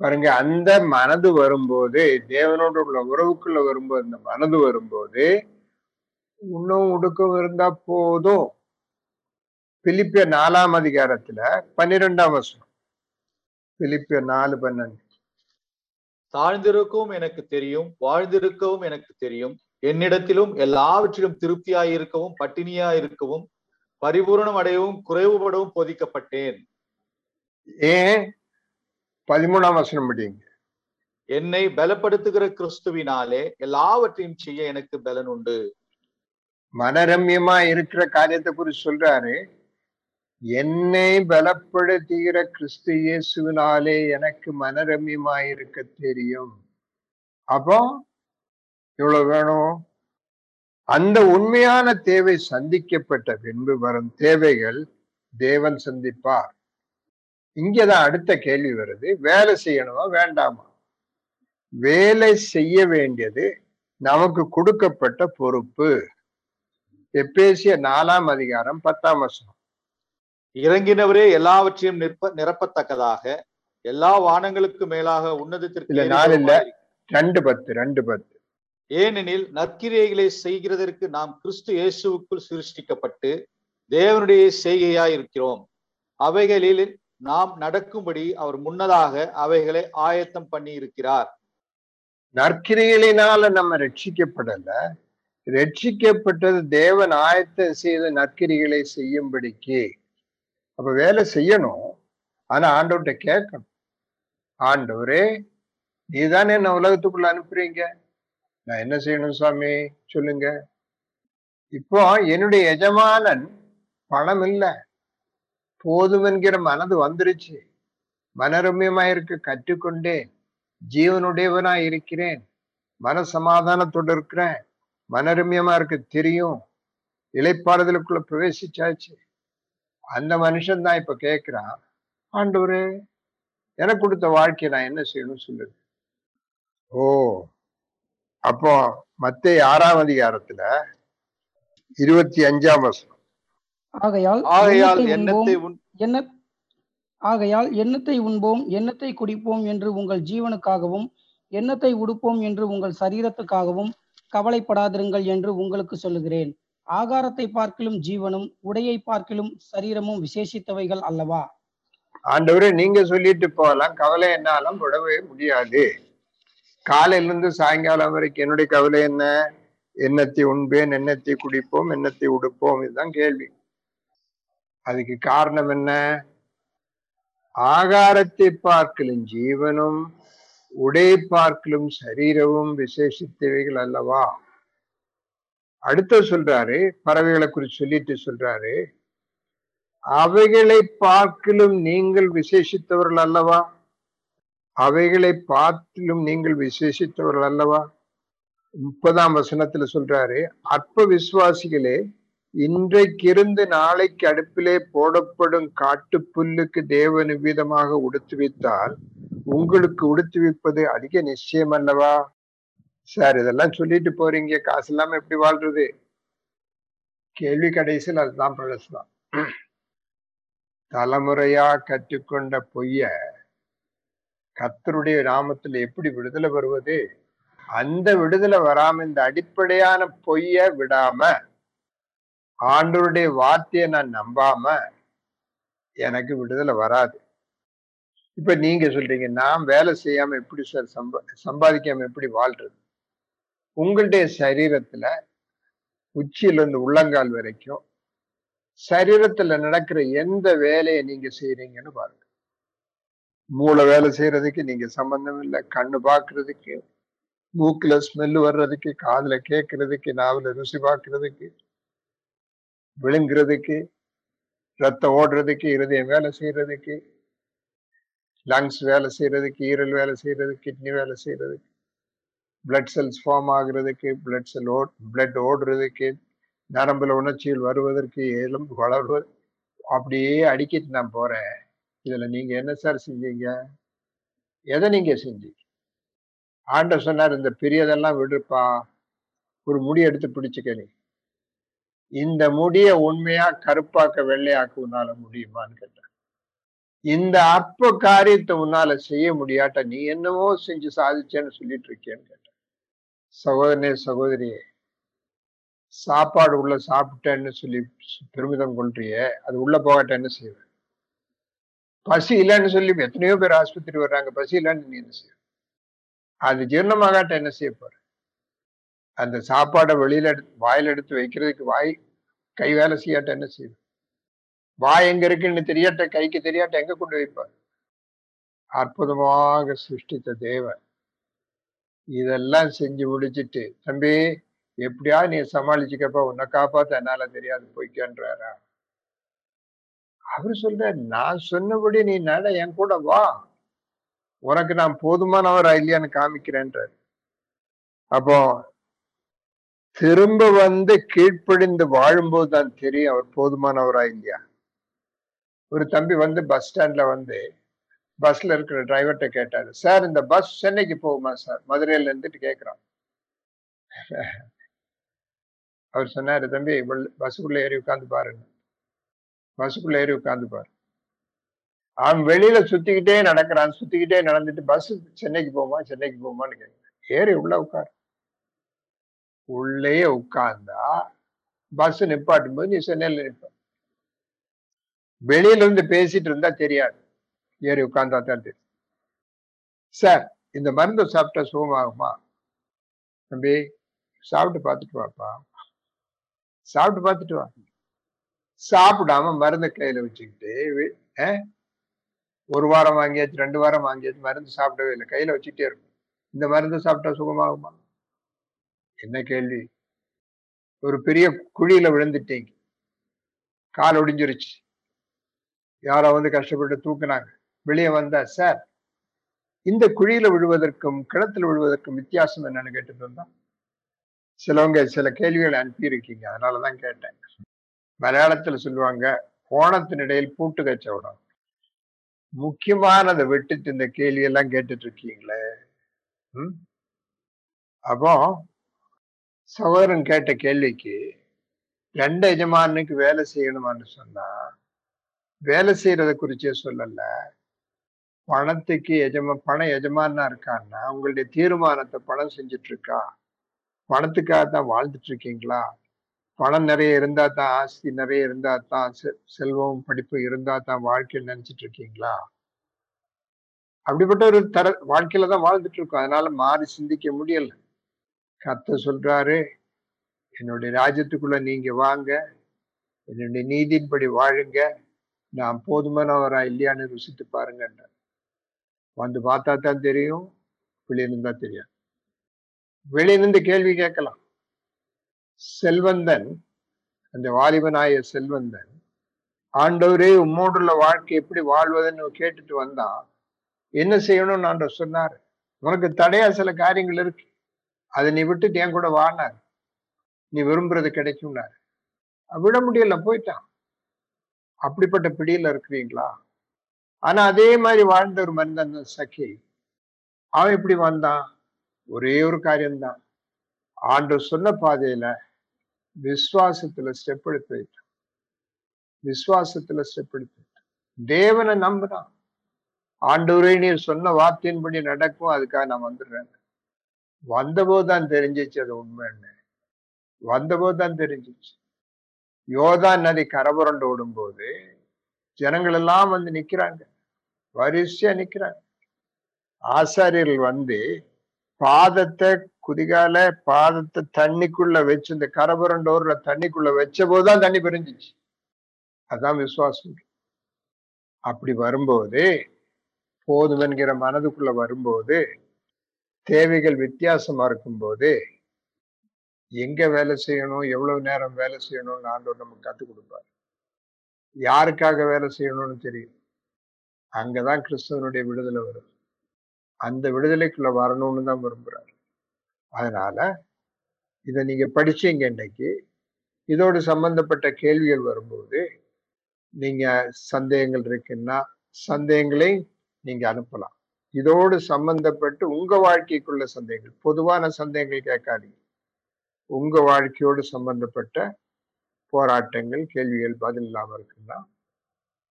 பாருங்க அந்த மனது வரும்போது தேவனோடு உள்ள உறவுக்குள்ள வரும்போது அந்த மனது வரும்போது இன்னும் உடுக்கம் இருந்தா போதும். பிலிப்பிய நாலாம் அதிகாரத்துல பன்னிரெண்டாம் வசனம். பிலிப்பிய நாலு பன்னெண்டு. தாழ்ந்திருக்கவும் எனக்கு தெரியும் வாழ்ந்திருக்கவும் எனக்கு தெரியும். என்னிடத்திலும் எல்லாவற்றிலும் திருப்தியாய் இருக்கவும் பட்டினியாய் இருக்கவும் பரிபூரணம் அடையவும் குறைவுபடவும் போதிக்கப்பட்டேன். ஏன்? பதிமூணாம் வசனம் படிங்க. என்னை பலப்படுத்துகிற கிறிஸ்துவினாலே எல்லாவற்றையும் செய்ய எனக்கு பலன் உண்டு. மனரம்யமா இருக்கிற காரியத்தை குறித்து சொல்றாரு. என்னை பலப்படுத்துகிற கிறிஸ்து இயேசுவினாலே எனக்கு மனரம்யமா தெரியும். அப்போ இவ்வளவு வேணும்? அந்த உண்மையான தேவை சந்திக்கப்பட்ட பின்பு வரும் தேவைகள் தேவன் சந்திப்பார். இங்கதான் அடுத்த கேள்வி வருது வேலை செய்யணுமா வேண்டாமா? வேலை செய்ய வேண்டியது நமக்கு கொடுக்கப்பட்ட பொறுப்பு. எப்பேசிய நாலாம் அதிகாரம் பத்தாம் வசனம். இறங்கினவரே எல்லாவற்றையும் நிற்ப நிரப்பத்தக்கதாக எல்லா வானங்களுக்கு மேலாக உன்னதத்திற்கு இல்ல. ரெண்டு பத்து ரெண்டு பத்து. ஏனெனில் நற்கிரியைகளை செய்கிறதற்கு நாம் கிறிஸ்து இயேசுவுக்குள் சிருஷ்டிக்கப்பட்டு தேவனுடைய செய்கையாய் இருக்கிறோம் அவைகளில் நாம் நடக்கும்படி அவர் முன்னதாக அவைகளை ஆயத்தம் பண்ணி இருக்கிறார் நற்கிரிகளினால நம்ம ரட்சிக்கப்படல. ரட்சிக்கப்பட்டது தேவன் ஆயத்தம் செய்த நற்கிரிகளை செய்யும்படிக்கு அப்ப வேலை செய்யணும். ஆனா ஆண்டவர்கிட்ட கேட்கணும். ஆண்டவரே நீதானே என்ன உலகத்துக்குள்ள அனுப்புறீங்க. நான் என்ன செய்யணும் சுவாமி சொல்லுங்க. இப்போ என்னுடைய எஜமானன் பணம் இல்லை. போதும் என்கிற மனது வந்துருச்சு. மனரம்யமாயிருக்க கற்றுக்கொண்டேன் ஜீவனுடையவனா இருக்கிறேன். மன சமாதானத்தோடு இருக்கிறேன். மனரம்யமா இருக்க தெரியும். இலைப்பாடுதலுக்குள்ள பிரவேசிச்சாச்சு. அந்த மனுஷன் தான் இப்ப கேட்கிறான் ஆண்டவரே எனக்கு கொடுத்த வாழ்க்கையை நான் என்ன செய்யணும் சொல்லுங்க ஓ அப்போ மத்திய ஆறாம் அதிகாரத்துல இருபத்தி அஞ்சாம் வருஷம் ஆகையால் ஆகையால் எண்ணத்தை என்ன ஆகையால் எண்ணத்தை உண்போம் எண்ணத்தை குடிப்போம் என்று உங்கள் ஜீவனுக்காகவும் எண்ணத்தை உடுப்போம் என்று உங்கள் சரீரத்துக்காகவும் கவலைப்படாதிருங்கள் என்று உங்களுக்கு சொல்லுகிறேன். ஆகாரத்தை பார்க்கிலும் ஜீவனும் உடையை பார்க்கிலும் சரீரமும் விசேஷித்தவைகள் அல்லவா? ஆண்டவரே நீங்க சொல்லிட்டு போகலாம். கவலை என்னாலும் விடவே முடியாது. காலையில இருந்து சாயங்காலம் வரைக்கும் என்னுடைய கவலை என்ன? எண்ணத்தை உண்பேன் எண்ணத்தை குடிப்போம் எண்ணத்தை உடுப்போம்? இதுதான் கேள்வி. அதுக்கு காரணம் என்ன? ஆகாரத்தை பார்க்கலும் ஜீவனும் உடை பார்க்கலும் சரீரமும் விசேஷித்தவைகள் அல்லவா? அடுத்த சொல்றாரு பறவைகளை குறித்து சொல்லிட்டு சொல்றாரு அவைகளை பார்க்கிலும் நீங்கள் விசேஷித்தவர்கள் அல்லவா? அவைகளை பார்த்திலும் நீங்கள் விசேஷித்தவர்கள் அல்லவா? முப்பதாம் வசனத்துல சொல்றாரு அற்ப விசுவாசிகளே இன்றைக்கிருந்து நாளைக்கு அடுப்பிலே போடப்படும் காட்டு புல்லுக்கு தேவ உடுத்து உடுத்துவித்தால் உங்களுக்கு உடுத்துவிப்பது அதிக நிச்சயம் அல்லவா? சார் இதெல்லாம் சொல்லிட்டு போறீங்க. காசு இல்லாம எப்படி வாழ்றது? கேள்வி கடைசியில் அதுதான் பழசுதான் தலைமுறையா கற்றுக்கொண்ட பொய்ய கத்தருடைய நாமத்துல எப்படி விடுதலை வருவது? அந்த விடுதலை வராம இந்த அடிப்படையான பொய்ய விடாம ஆண்டவருடைய வார்த்தையை நான் நம்பாம எனக்கு விடுதலை வராது. இப்ப நீங்க சொல்றீங்க நான் வேலை செய்யாம எப்படி சார் சம்பா சம்பாதிக்காம எப்படி வாழ்றது? உங்களுடைய சரீரத்துல உச்சியில இருந்து உள்ளங்கால் வரைக்கும் சரீரத்துல நடக்கிற எந்த வேலையை நீங்க செய்யறீங்கன்னு பாருங்க. மூளை வேலை செய்யறதுக்கு நீங்க சம்பந்தம் இல்லை. கண்ணு பாக்குறதுக்கு மூக்குல ஸ்மெல் வர்றதுக்கு காதுல கேட்கறதுக்கு நாவல ருசி பார்க்கறதுக்கு விழுங்குறதுக்கு ரத்தம் ஓடுறதுக்கு இருதயம் வேலை செய்யறதுக்கு லங்ஸ் வேலை செய்யறதுக்கு ஈரல் வேலை செய்யறதுக்கு கிட்னி வேலை செய்யறதுக்கு பிளட் செல்ஸ் ஃபார்ம் ஆகுறதுக்கு பிளட் செல் ஓ பிளட் ஓடுறதுக்கு நரம்புல உணர்ச்சிகள் வருவதற்கு எலும்பு வளர்வது அப்படியே அடிக்கிட்டு நான் போறேன். இதுல நீங்க என்ன சார் செஞ்சீங்க? எதை நீங்க செஞ்சீங்க? ஆண்ட சொன்னார் இந்த பெரியதெல்லாம் விடுப்பா. ஒரு முடி எடுத்து பிடிச்சுக்க நீ. இந்த முடிய உண்மையா கருப்பாக்க வெள்ளையாக்க உன்னால முடியுமான்னு கேட்டேன் இந்த அற்ப காரியத்தை உன்னால செய்ய முடியாட்ட நீ என்னவோ செஞ்சு சாதிச்சேன்னு சொல்லிட்டு இருக்கேன்னு கேட்டேன் சகோதரனே சகோதரியே சாப்பாடு உள்ள சாப்பிட்டேன்னு சொல்லி பெருமிதம் கொள்றியே அது உள்ள போகட்ட என்ன செய்வேன் பசி இல்லைன்னு சொல்லி எத்தனையோ பேர் ஆஸ்பத்திரி வர்றாங்க பசி இல்லைன்னு நீ என்ன செய்ய அது ஜீரணமாகாட்ட என்ன செய்ய போற? அந்த சாப்பாடை வெளியில எடுத்து வாயில எடுத்து வைக்கிறதுக்கு வாய் கை வேலை செய்யாட்ட என்ன செய்யும் வாய் எங்க இருக்குன்னு தெரியாட்ட கைக்கு தெரியாட்ட எங்க கொண்டு வைப்பார்? அற்புதமாக சிருஷ்டித்த தேவன். இதெல்லாம் செஞ்சு முடிச்சிட்டு தம்பி எப்படியா நீ சமாளிச்சுக்கப்பா உன்னை காப்பாத்த என்னால தெரியாது போய்க்கன்றாரா? அவரு சொல்ற நான் சொன்னபடி நீ நட என் கூட வா. உனக்கு நான் போதுமானவரா இல்லையான்னு காமிக்கிறேன்றார். அப்போ திரும்ப வந்து கீழ்ப்படிந்து வாழும்போது தான் தெரியும் அவர் போதுமானவரா இல்லையா? ஒரு தம்பி வந்து பஸ் ஸ்டாண்ட்ல வந்து பஸ்ல இருக்கிற டிரைவர்கிட்ட கேட்டாரு சார் இந்த பஸ் சென்னைக்கு போகுமா சார் மதுரையில இருந்துட்டு கேட்குறான் அவர் சொன்னாரு தம்பி பஸ்ஸுக்குள்ள ஏறி உட்காந்து பாருங்க பஸ்ஸுக்குள்ள ஏறி உட்காந்து பாரு. அவன் வெளியில சுத்திக்கிட்டே நடக்கிறான் சுத்திக்கிட்டே நடந்துட்டு பஸ் சென்னைக்கு போமா சென்னைக்கு போமான்னு கேட்கிறான் ஏறி உள்ள உட்காரு உள்ளேயே உட்கார்ந்தா பஸ் நிப்பாட்டும் போது நீ சென்னையில நிற்ப வெளியில இருந்து பேசிட்டு இருந்தா தெரியாது. ஏறி உட்கார்ந்தா தான் தெரியும். சார் இந்த மருந்து சாப்பிட்டா சுகமாகுமா? தம்பி சாப்பிட்டு பார்த்துட்டு வாப்பா. சாப்பிட்டு பார்த்துட்டு வா. சாப்பிடாம மருந்து கையில வச்சுக்கிட்டு ஒரு வாரம் வாங்கியாச்சு ரெண்டு வாரம் வாங்கியாச்சு மருந்து சாப்பிடவே இல்லை. கையில வச்சுக்கிட்டே இருக்கும். இந்த மருந்து சாப்பிட்டா சுகமாகுமா? என்ன கேள்வி? ஒரு பெரிய குழியில விழுந்துட்டீங்க. கால் ஒடிஞ்சிருச்சு. யாரோ வந்து கஷ்டப்பட்டு தூக்குனாங்க. வெளியே வந்தா சார் இந்த குழியில விழுவதற்கும் கிணத்துல விழுவதற்கும் வித்தியாசம் என்னன்னு கேட்டுட்டு வந்தோம். சிலவங்க சில கேள்விகளை அனுப்பியிருக்கீங்க. அதனாலதான் கேட்டேன். மலையாளத்துல சொல்லுவாங்க கோணத்தினிடையில் பூட்டு கச்சவடம் முக்கியமானதை விட்டுட்டு இந்த கேள்வி எல்லாம் கேட்டுட்டு இருக்கீங்களே? ம்? அப்போ சகோதரன் கேட்ட கேள்விக்கு ரெண்டு எஜமானுக்கு வேலை செய்யணுமான்னு சொன்னா வேலை செய்யறதை குறிச்சே சொல்லல. பணத்துக்கு எஜமா பணம் எஜமானா இருக்கான்னா உங்களுடைய தீர்மானத்தை பணம் செஞ்சுட்டு இருக்கா பணத்துக்காக தான் வாழ்ந்துட்டு இருக்கீங்களா பணம் நிறைய இருந்தா தான் ஆஸ்தி நிறைய இருந்தா தான் செல்வம் படிப்பு இருந்தா தான் வாழ்க்கையில் நினைச்சிட்டு இருக்கீங்களா அப்படிப்பட்ட ஒரு தர வாழ்க்கையில தான் வாழ்ந்துட்டு இருக்கோம் அதனால மாறி சிந்திக்க முடியல. கத்த சொல்றாரு என்னுடைய ராஜ்யத்துக்குள்ள நீங்க வாங்க. என்னுடைய நீதியின்படி வாழுங்க. நான் போதுமானவரா இல்லையான்னு ருசித்து பாருங்க வந்து பார்த்தா தான் தெரியும் வெளியிலிருந்தா தெரியாது. வெளியிருந்து கேள்வி கேட்கலாம். செல்வந்தன் அந்த வாலிபனாய செல்வந்தன் ஆண்டவரே உம்மோடுள்ள வாழ்க்கை எப்படி வாழ்வதுன்னு கேட்டுட்டு வந்தா என்ன செய்யணும்னு ஆண்டவர் சொன்னாரு. உனக்கு தடையா சில காரியங்கள் இருக்கு. அதை நீ விட்டு என் கூட வானாரு நீ விரும்புறது கிடைக்கும்னாரு. விட முடியல போயிட்டான். அப்படிப்பட்ட பிடியில இருக்கிறீங்களா? ஆனா அதே மாதிரி வாழ்ந்த ஒரு மனிதன் தான் அவன் எப்படி வந்தான் ஒரே ஒரு காரியம்தான். ஆண்டு சொன்ன பாதையில விசுவாசத்துல ஸ்டெப் எடுத்து வைத்தான். விசுவாசத்துல ஸ்டெப் எடுத்து வைத்தான். தேவனை நம்புறான். ஆண்டவரே நீர் சொன்ன வார்த்தையின்படி நடக்கும் அதுக்காக நான் வந்துடுறேன். வந்தபோது தான் தெரிஞ்சிச்சு அது உண்மைன்னு. வந்தபோது தான் தெரிஞ்சிச்சு. யோதான் நதி கரபுரண்டு ஓடும்போது ஜனங்கள் எல்லாம் வந்து நிக்கிறாங்க. வரிசையா நிக்கிறாங்க. ஆசாரியர்கள் வந்து பாதத்தை குதிகால பாதத்தை தண்ணிக்குள்ள வச்சு இந்த கரபுரண்டு ஓடுற தண்ணிக்குள்ள வச்ச போதுதான் தண்ணி பிரிஞ்சிச்சு. அதான் விசுவாசம். அப்படி வரும்போது போதும் என்கிற மனதுக்குள்ள வரும்போது தேவைகள் வித்தியாசமா இருக்கும்போது எங்க வேலை செய்யணும் எவ்வளவு நேரம் வேலை செய்யணும்னு ஆண்டோர் நமக்கு கற்றுக் கொடுப்பார். யாருக்காக வேலை செய்யணும்னு தெரியும்? அங்கதான் கிறிஸ்தவனுடைய விடுதலை வரும். அந்த விடுதலைக்குள்ள வரணும்னு தான் விரும்புறாரு. அதனால இதை நீங்க படிச்சீங்க இன்னைக்கு. இதோடு சம்பந்தப்பட்ட கேள்விகள் வரும்போது நீங்க சந்தேகங்கள் இருக்குன்னா சந்தேகங்களை நீங்க அனுப்பலாம். இதோடு சம்பந்தப்பட்டு உங்க வாழ்க்கைக்குள்ள சந்தேகங்கள் பொதுவான சந்தேகங்கள் கேட்காதீங்க. உங்க வாழ்க்கையோடு சம்பந்தப்பட்ட போராட்டங்கள் கேள்விகள் பதில் இல்லாமல் இருக்குன்னா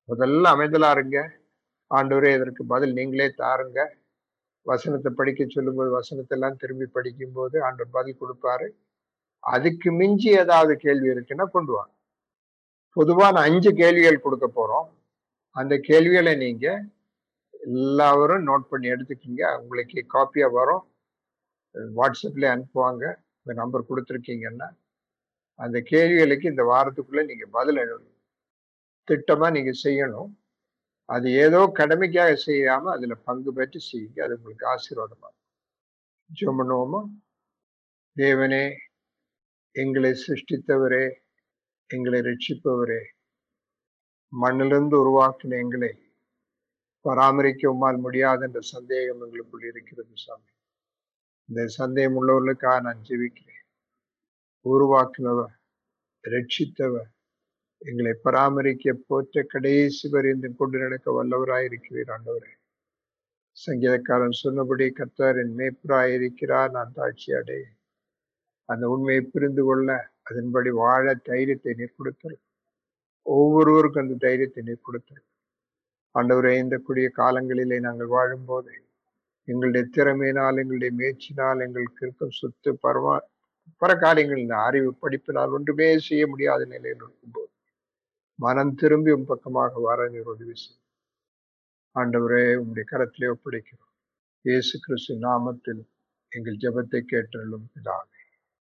முதல்ல அமைதலா இருங்க. ஆண்டவரே இதற்கு பதில் நீங்களே தாருங்க. வசனத்தை படிக்க சொல்லும்போது வசனத்தை எல்லாம் திரும்பி படிக்கும்போது ஆண்டவர் பதில் கொடுப்பாரு. அதுக்கு மிஞ்சி ஏதாவது கேள்வி இருக்குன்னா கொண்டு வாங்க. பொதுவாக நான் அஞ்சு கேள்விகள் கொடுக்க போகிறோம் அந்த கேள்விகளை நீங்கள் எல்லாரும் நோட் பண்ணி எடுத்துக்கிங்க. உங்களுக்கு காப்பியாக வரும். வாட்ஸ்அப்பில் அனுப்புவாங்க. இந்த நம்பர் கொடுத்துருக்கீங்கன்னா அந்த கேள்விகளுக்கு இந்த வாரத்துக்குள்ளே நீங்கள் பதில் திட்டமாக நீங்கள் செய்யணும். அது ஏதோ கடமைக்காக செய்யாம அதுல பங்கு பெற்று செய்யுங்க. அது உங்களுக்கு ஆசீர்வாதமா ஜெபம் பண்ணுவோமா தேவனே எங்களை சிருஷ்டித்தவரே எங்களை ரட்சிப்பவரே மண்ணிலிருந்து உருவாக்கின எங்களை பராமரிக்க உம்மால் முடியாது என்ற சந்தேகம் எங்களுக்குள் இருக்கிறது சாமி. இந்த சந்தேகம் உள்ளவர்களுக்காக நான் ஜெபிக்கிறேன். உருவாக்கினவர் ரட்சித்தவர் எங்களை பராமரிக்க போற்ற கடைசி வரைந்து கொண்டு நடக்க வல்லவராயிருக்கிறீர் ஆண்டவரே. சங்கீதக்காரன் சொன்னபடி கத்தார் என் மேய்ப்பராயிருக்கிறார் நான் தாட்சி அடைய அந்த உண்மையை புரிந்து கொள்ள அதன்படி வாழ தைரியத்தை நீர் கொடுத்தல். ஒவ்வொருவருக்கும் அந்த தைரியத்தை நீர் கொடுத்தல். ஆண்டவரே இந்த கூடிய காலங்களிலே நாங்கள் வாழும்போது எங்களுடைய திறமையினால் எங்களுடைய முயற்சினால் எங்களுக்கு இருக்கும் சொத்து பரவா பல காரியங்கள் இந்த அறிவு படிப்பினால் ஒன்றுமே செய்ய முடியாத நிலையில் இருக்கும்போது மனம் திரும்பி உன் பக்கமாக வர நீர் உதவி செய்யும் ஆண்டவரே உங்களுடைய கரத்திலே ஒப்படைக்கிறோம். இயேசு கிறிஸ்து நாமத்தில் எங்கள் ஜபத்தை கேட்டலும் பிதாவே.